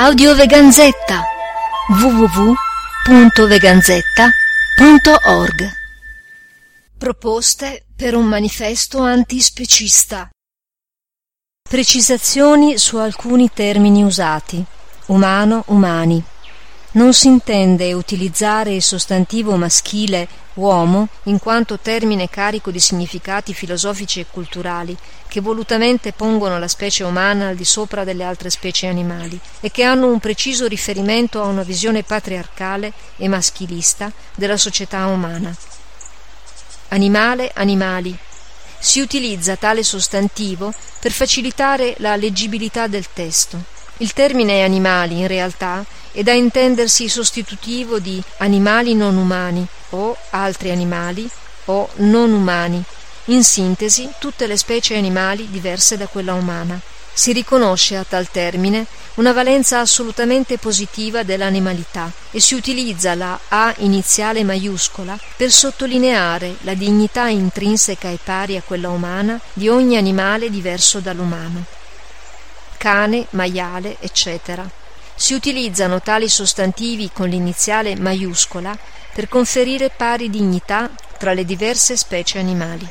Audioveganzetta. www.veganzetta.org Proposte per un manifesto antispecista. Precisazioni su alcuni termini usati. Umano, umani non si intende utilizzare il sostantivo maschile uomo in quanto termine carico di significati filosofici e culturali che volutamente pongono la specie umana al di sopra delle altre specie animali e che hanno un preciso riferimento a una visione patriarcale e maschilista della società umana. Animale, animali. Si utilizza tale sostantivo per facilitare la leggibilità del testo. Il termine animali, in realtà, è da intendersi sostitutivo di animali non umani o altri animali o non umani, in sintesi tutte le specie animali diverse da quella umana. Si riconosce a tal termine una valenza assolutamente positiva dell'animalità e si utilizza la A iniziale maiuscola per sottolineare la dignità intrinseca e pari a quella umana di ogni animale diverso dall'umano cane, maiale, eccetera. Si utilizzano tali sostantivi con l'iniziale maiuscola per conferire pari dignità tra le diverse specie animali.